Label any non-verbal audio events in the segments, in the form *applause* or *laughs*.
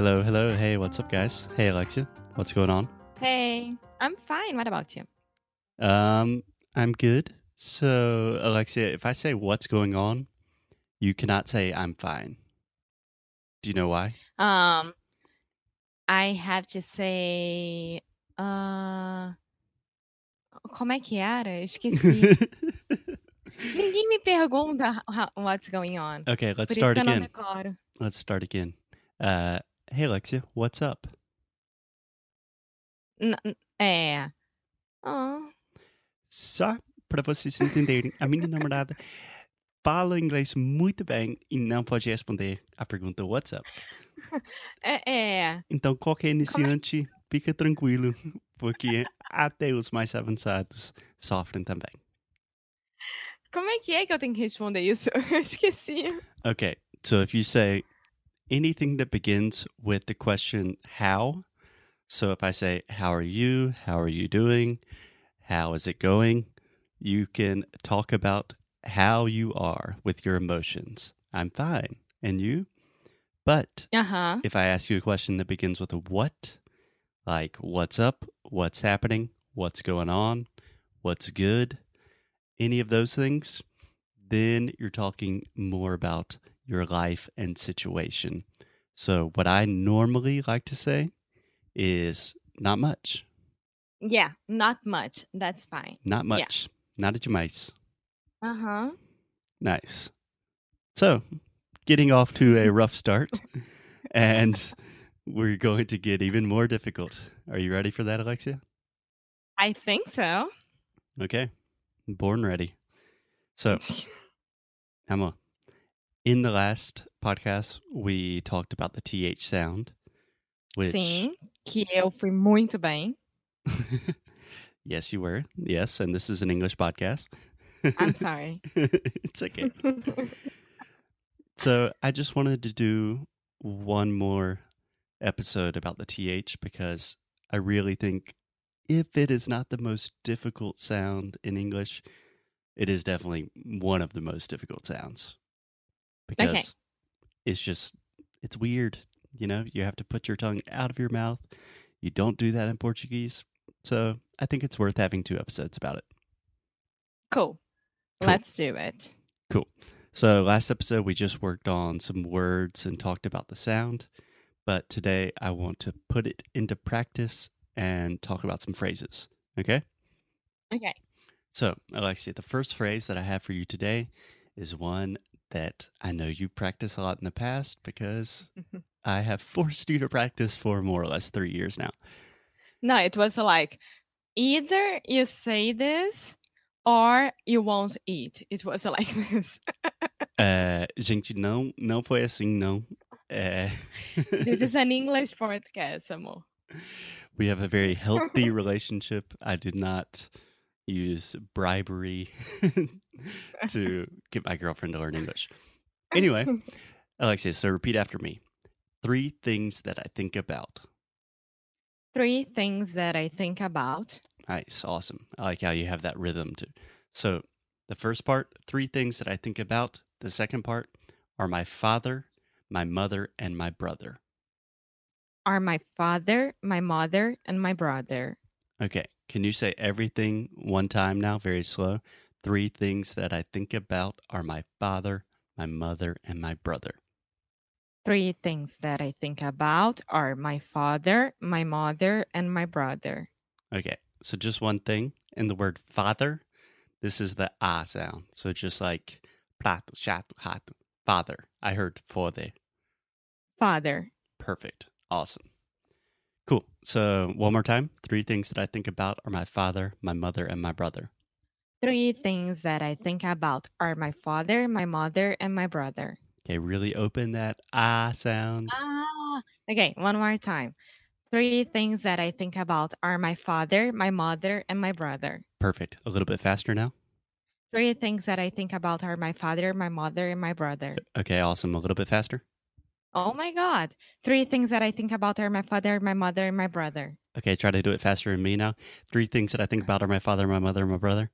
Hello, hello. Hey, what's up, guys? Hey, Alexia. What's going on? Hey, I'm fine. What about you? Um, I'm good. So, Alexia, if I say what's going on, you cannot say I'm fine. Do you know why? Um, I have to say, uh, como é que era? Eu esqueci. *laughs* Ninguém me pergunta how- what's going on. okay, let's Por start que eu não again. Let's start again. Uh, hey, Alexia, what's up? N- É. Oh, Só para vocês entenderem, a minha namorada fala inglês muito bem e não pode responder a pergunta what's up. *laughs* é, é. Então, qualquer iniciante, fica tranquilo, porque até os mais avançados sofrem também. Como é que é que eu tenho que responder isso? *laughs* Eu esqueci. Okay, so if you say anything that begins with the question how, so if I say, How are you? How are you doing? How is it going? You can talk about how you are with your emotions. I'm fine. And you? But Aham. if I ask you a question that begins with a what, like what's up, what's happening, what's going on, what's good, any of those things, then you're talking more about your life and situation. So, what I normally like to say is not much, Yeah, not much. That's fine. not much, nada Uh huh. Nice. So, getting off to a rough start, *laughs* and we're going to get even more difficult. Are you ready for that, Alexia? I think so. Okay. Born ready. So, *laughs* Emma, in the last podcast, we talked about the TH sound, which. Sim, que eu fui muito bem. *laughs* yes, you were. Yes, and this is an English podcast. I'm *laughs* sorry. it's okay. So I just wanted to do one more episode about the TH because I really think if it is not the most difficult sound in English, it is definitely one of the most difficult sounds. Because Okay. it's just it's weird, you know, you have to put your tongue out of your mouth. You don't do that in Portuguese. So I think it's worth having two episodes about it. Cool. Cool. Let's do it. Cool. So, last episode, we just worked on some words and talked about the sound. But today, I want to put it into practice and talk about some phrases. Okay? Okay. So, Alexia, the first phrase that I have for you today is one that I know you've practiced a lot in the past because I have forced you to practice for more or less three years now. No, it was like either you say this or you won't eat. It was *laughs* like this. Uh, gente, não, não foi assim, não. Uh, this is an *laughs* English podcast, amor. we have a very healthy *laughs* relationship. I did not use bribery *laughs* to get my girlfriend to learn English. *laughs* Anyway, Alexia, so repeat after me. Three things that I think about. Three things that I think about. Nice, awesome. I like how you have that rhythm too. So, the first part, three things that I think about. The second part are my father, my mother, and my brother. Are my father, my mother, and my brother. Okay, can you say everything one time now, very slow? Three things that I think about are my father, my mother, and my brother. Three things that I think about are my father, my mother, and my brother. Okay, so just one thing. In the word father, this is the ah sound. So just like prato, chato, rato, father. I heard father. Father, Perfect. Awesome. Cool. So one more time. Three things that I think about are my father, my mother, and my brother. Three things that I think about are my father, my mother, and my brother. Okay, really open that ah sound. Ah, okay, one more time. Three things that I think about are my father, my mother, and my brother. Perfect. A little bit faster now. Three things that I think about are my father, my mother, and my brother. Okay, awesome. A little bit faster. Oh my God. Three things that I think about are my father, my mother, and my brother. Okay, try to do it faster than me now. Three things that I think about are my father, my mother, and my brother.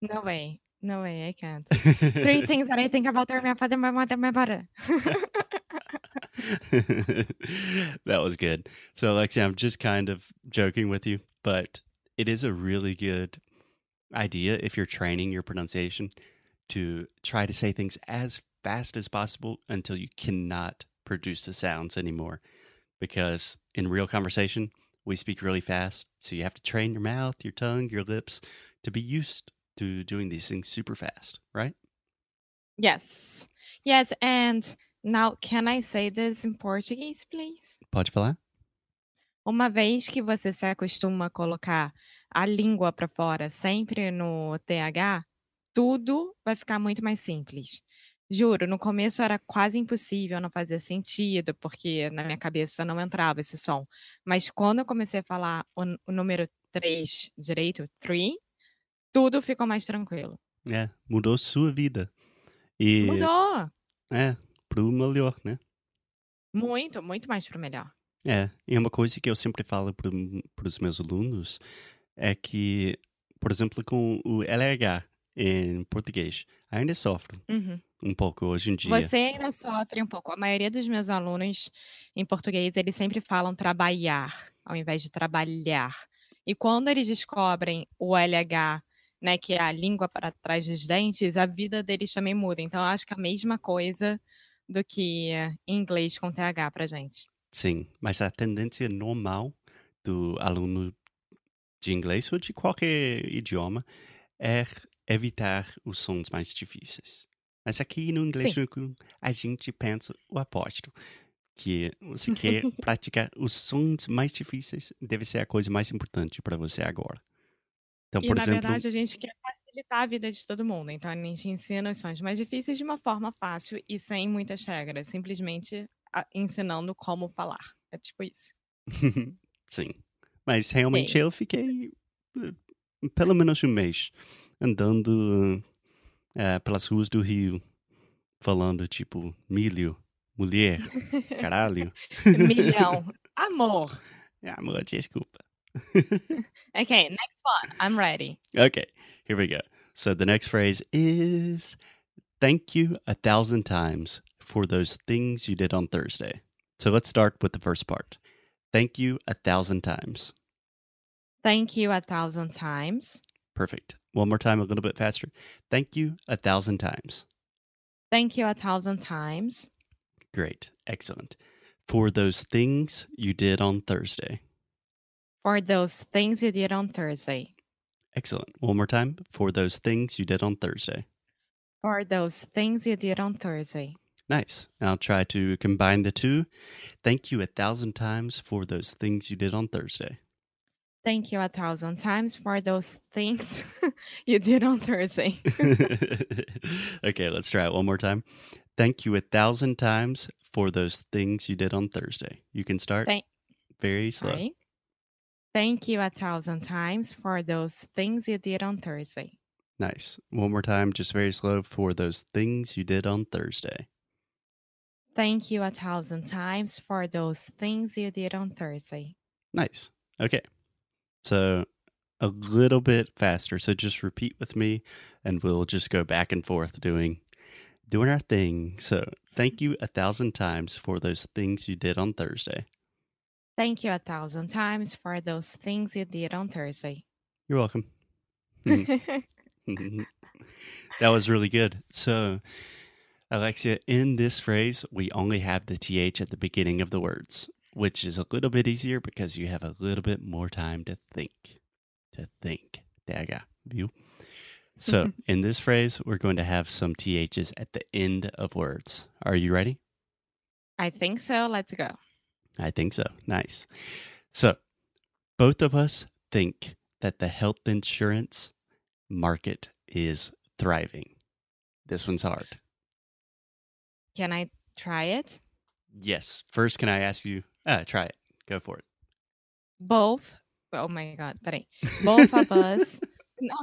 No way. No way. I can't. Three *laughs* things that I think about are my father, my mother, my brother. *laughs* that was good. So, Alexia, I'm just kind of joking with you, but it is a really good idea if you're training your pronunciation to try to say things as fast as possible until you cannot produce the sounds anymore. Because in real conversation, we speak really fast. So you have to train your mouth, your tongue, your lips to be used to doing these things super fast, right? Yes. Yes. And now, can I say this in Portuguese, please? Pode falar? Uma vez que você se acostuma a colocar a língua para fora sempre no TH, tudo vai ficar muito mais simples. Juro, no começo era quase impossível, não fazia sentido, porque na minha cabeça não entrava esse som. Mas quando eu comecei a falar o, o número 3 direito, 3, tudo ficou mais tranquilo. É, mudou sua vida. E Mudou! é, pro melhor, né? Muito, muito mais pro melhor. É, e uma coisa que eu sempre falo para os meus alunos é que, por exemplo, com o LH em português, ainda sofro Uhum. um pouco hoje em dia. Você ainda sofre um pouco. A maioria dos meus alunos em português, eles sempre falam trabalhar, ao invés de trabalhar. E quando eles descobrem o LH, né, que é a língua para trás dos dentes, a vida deles também muda. Então, eu acho que é a mesma coisa do que em inglês com TH pra gente. Sim, mas a tendência normal do aluno de inglês ou de qualquer idioma é evitar os sons mais difíceis. Mas aqui no inglês Sim. a gente pensa o oposto, que você quer *laughs* praticar os sons mais difíceis, deve ser a coisa mais importante para você agora. Então, E, por na exemplo, verdade, a gente quer facilitar a vida de todo mundo. Então, a gente ensina os sons mais difíceis de uma forma fácil e sem muitas regras. Simplesmente a- ensinando como falar. É tipo isso. *laughs* Sim. Mas realmente Sim. eu fiquei eh, pelo menos um mês andando eh, pelas ruas do Rio, falando tipo milho, mulher, caralho. *laughs* Milhão. Amor. Ah, *laughs* amor, desculpa. *laughs* Okay, next one. I'm ready. Okay, here we go. So the next phrase is thank you a thousand times for those things you did on Thursday. So let's start with the first part. Thank you a thousand times. Thank you a thousand times. Perfect. One more time, a little bit faster. Thank you a thousand times. Thank you a thousand times. Great. Excellent. For those things you did on Thursday. For those things you did on Thursday. Excellent. One more time. For those things you did on Thursday. For those things you did on Thursday. Nice. I'll try to combine the two. Thank you a thousand times for those things you did on Thursday. Thank you a thousand times for those things *laughs* you did on Thursday. *laughs* *laughs* okay, let's try it one more time. Thank you a thousand times for those things you did on Thursday. You can start Thank- very slow. Thank you a thousand times for those things you did on Thursday. Nice. One more time, just very slow for those things you did on Thursday. Thank you a thousand times for those things you did on Thursday. Nice. Okay. So a little bit faster. So just repeat with me and we'll just go back and forth doing doing our thing. So thank you a thousand times for those things you did on Thursday. Thank you a thousand times for those things you did on Thursday. You're welcome. *laughs* Mm-hmm. Mm-hmm. that was really good. So Alexia, in this phrase, we only have the TH at the beginning of the words, which is a little bit easier because you have a little bit more time to think. To think. TH, viu? So, mm-hmm. in this phrase, we're going to have some THs at the end of words. Are you ready? I think so. Let's go. I think so. Nice. So, both of us think that the health insurance market is thriving. This one's hard. Can I try it? Yes. First, can I ask you? Uh, try it. Go for it. Both. Oh my God. Peraí. Both of us. *laughs* No,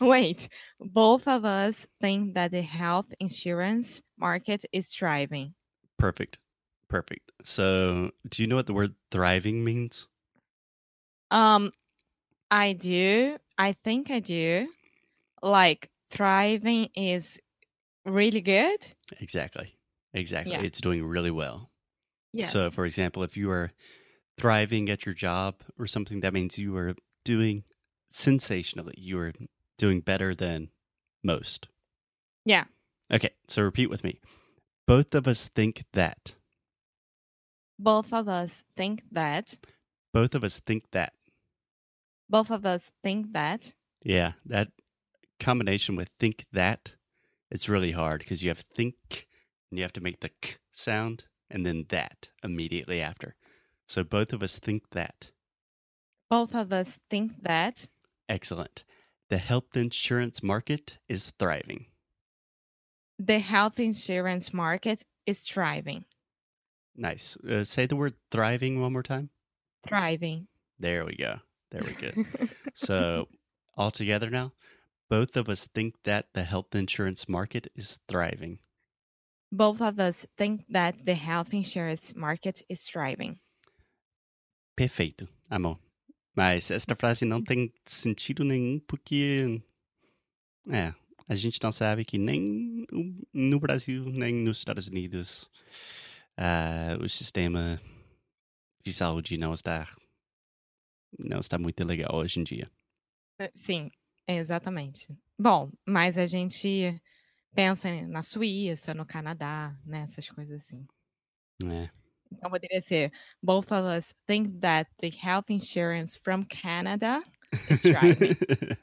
*laughs* wait. Both of us think that the health insurance market is thriving. Perfect. Perfect. So, do you know what the word thriving means? Um, I do. I think I do. Like thriving is really good. Exactly. Exactly. Yeah. It's doing really well. Yes. So, for example, if you are thriving at your job or something, that means you are doing sensationally. You are doing better than most. Yeah. Okay. So, repeat with me. Both of us think that. Both of us think that. Both of us think that. Both of us think that. Yeah. That combination with think that, it's really hard because you have think and you have to make the k sound and then that immediately after. So, both of us think that. Both of us think that. Excellent. The health insurance market is thriving. The health insurance market is thriving. Nice. Uh, say the word thriving one more time. Thriving. There we go. There we go. *laughs* so, all together now, both of us think that the health insurance market is thriving. Both of us think that the health insurance market is thriving. Perfeito, amor. Mas esta frase não tem sentido nenhum porque. É, a gente não sabe que nem no Brasil, nem nos Estados Unidos, ah, o sistema de saúde não está. Não está muito legal hoje em dia. Eh, Sim, exatamente. Bom, mas a gente pensa na Suíça, no Canadá, né? Essas coisas assim. É. Então poderia ser both of us think that the health insurance from Canada is thriving. *laughs*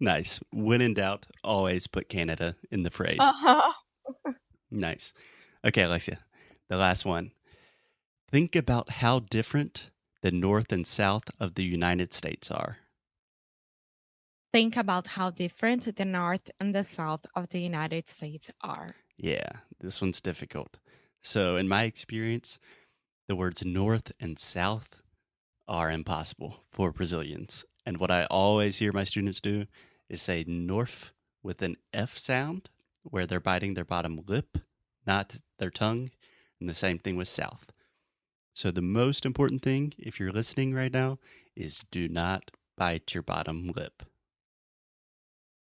nice. When in doubt, always put Canada in the phrase. Uh-huh. Nice. Okay, Alexia, the last one. Think about how different the North and South of the United States are. Think about how different the North and the South of the United States are. Yeah, this one's difficult. So, in my experience, the words North and South are impossible for Brazilians. And what I always hear my students do is say North with an F sound, where they're biting their bottom lip, not their tongue. And the same thing with South. So, the most important thing, if you're listening right now, is do not bite your bottom lip.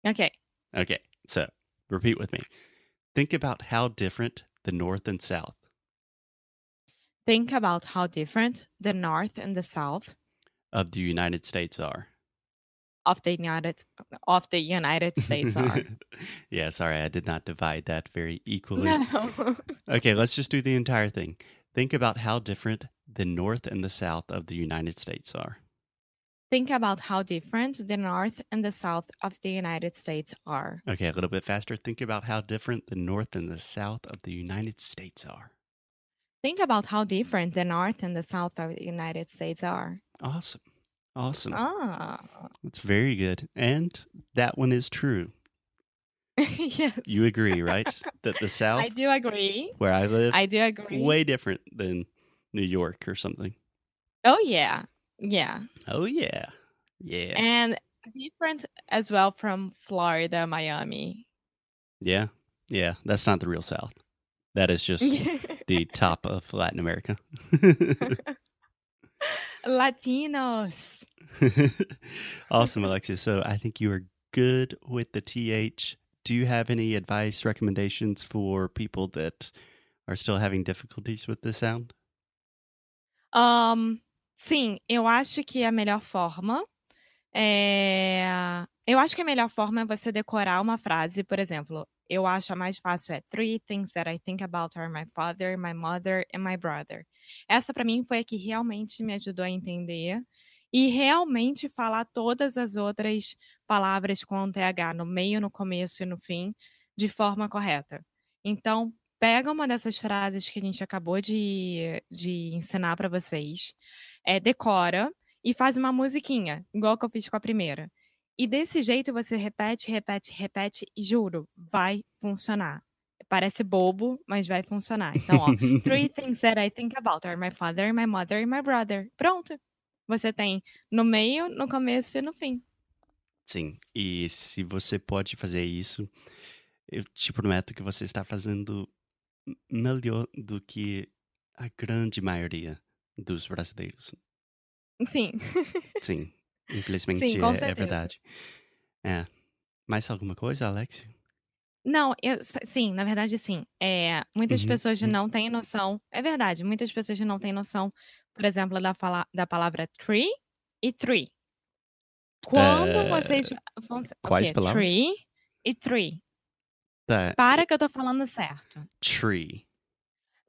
Okay. Okay, so repeat with me. Think about how different the North and South Think about how different the North and the South of the United States are. Of the United of the United States are. *laughs* yeah, sorry, I did not divide that very equally. no. *laughs* Okay, let's just do the entire thing. Think about how different the North and the South of the United States are. Think about how different the North and the South of the United States are. Okay, a little bit faster. Think about how different the North and the South of the United States are. Think about how different the North and the South of the United States are. Awesome. Awesome. Ah. That's very good. And that one is true. *laughs* yes. You agree, right? that the *laughs* South, I do agree. where I live, I do agree. way different than New York or something. Oh yeah. Yeah. Oh yeah, yeah, And different as well from Florida, Miami. yeah, yeah. That's not the real South. That is just *laughs* the top of Latin America. Latinos. *laughs* awesome, Alexia. So I think you are good with the TH. Do you have any advice, recommendations for people that are still having difficulties with the sound? Um, sim, eu acho que a melhor forma é. Eu acho que a melhor forma é você decorar uma frase, por exemplo, eu acho a mais fácil é Three things that I think about are my father, my mother and my brother. Essa pra mim foi a que realmente me ajudou a entender e realmente falar todas as outras palavras com TH no meio, no começo e no fim de forma correta. Então, pega uma dessas frases que a gente acabou de, de ensinar para vocês, é, decora e faz uma musiquinha, igual que eu fiz com a primeira. E desse jeito você repete, repete, repete e juro, vai funcionar. Parece bobo, mas vai funcionar. Então, ó, *laughs* three things that I think about are my father, my mother and my brother. Pronto. Você tem no meio, no começo e no fim. Sim, e se você pode fazer isso, eu te prometo que você está fazendo melhor do que a grande maioria dos brasileiros. Sim. Sim, infelizmente Sim, é, é verdade. É. Mais alguma coisa, Alex? Não, eu, sim, na verdade, sim. É, muitas Uhum, pessoas uhum. não têm noção. É verdade, muitas pessoas não têm noção, por exemplo, da, fala, da palavra tree e three. Quando É, vocês vão. Quais quê? palavras? Tree e three. Tá, Para que eu tô falando certo. tree.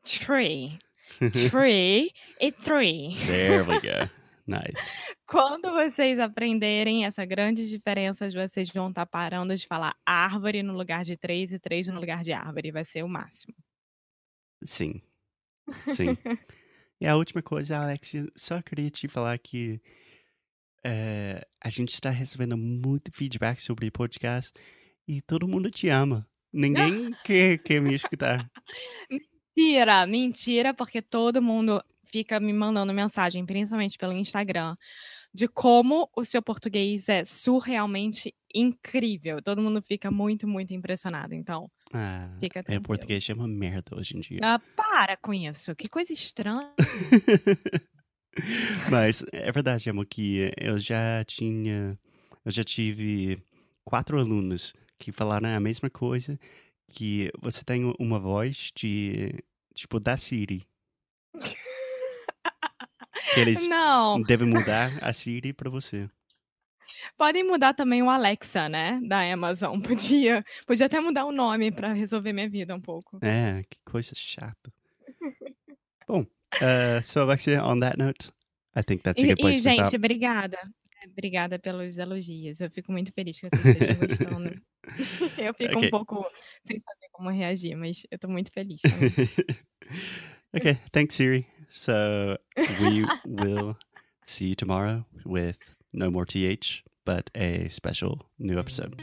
Tree. *laughs* Tree e three. There we go. Nice. Quando vocês aprenderem essa grande diferença, vocês vão estar parando de falar árvore no lugar de três e três no lugar de árvore. Vai ser o máximo. Sim, sim. E a última coisa, Alex, só queria te falar que é, a gente está recebendo muito feedback sobre podcast e todo mundo te ama. Ninguém *laughs* quer, quer me escutar. Mentira, mentira, porque todo mundo fica me mandando mensagem, principalmente pelo Instagram, de como o seu português é surrealmente incrível. Todo mundo fica muito, muito impressionado. Então, Ah, fica é, tranquilo. português é uma merda hoje em dia. Ah, para com isso. Que coisa estranha. *laughs* Mas é verdade, amor, que eu já tinha. Eu já tive quatro alunos que falaram a mesma coisa, que você tem uma voz de. tipo, da Siri. *laughs* Que eles Não, devem mudar a Siri pra você. podem mudar também o Alexa, né? Da Amazon. *laughs* Podia, podia até mudar o nome para resolver minha vida um pouco. É, que coisa chata. Bom, uh, so Alexia, on that note, I think that's a E, good e, place to gente, stop. obrigada. Obrigada pelos elogios. Eu fico muito feliz que vocês estejam gostando. *laughs* Eu fico Ok. um pouco sem saber como reagir, mas eu tô muito feliz *laughs* okay, thanks, Siri. So we *laughs* will see you tomorrow with no more TH, but a special new episode.